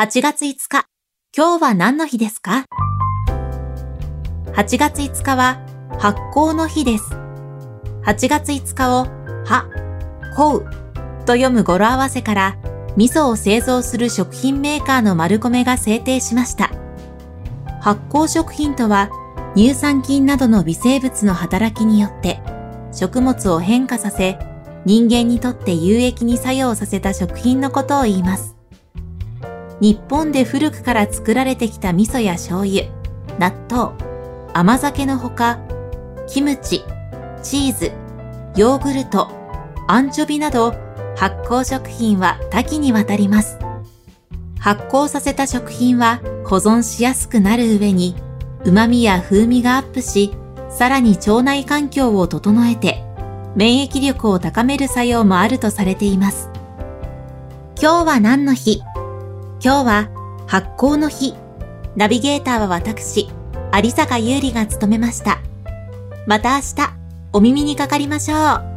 8月5日、今日は何の日ですか ?8 月5日は発酵の日です。8月5日を、は、こうと読む語呂合わせから、味噌を製造する食品メーカーの丸米が制定しました。発酵食品とは、乳酸菌などの微生物の働きによって、食物を変化させ、人間にとって有益に作用させた食品のことを言います。日本で古くから作られてきた味噌や醤油、納豆、甘酒のほか、キムチ、チーズ、ヨーグルト、アンチョビなど発酵食品は多岐にわたります。発酵させた食品は保存しやすくなる上に、旨味や風味がアップし、さらに腸内環境を整えて、免疫力を高める作用もあるとされています。今日は何の日？今日は発酵の日。ナビゲーターは私、有坂優里が務めました。また明日、お耳にかかりましょう。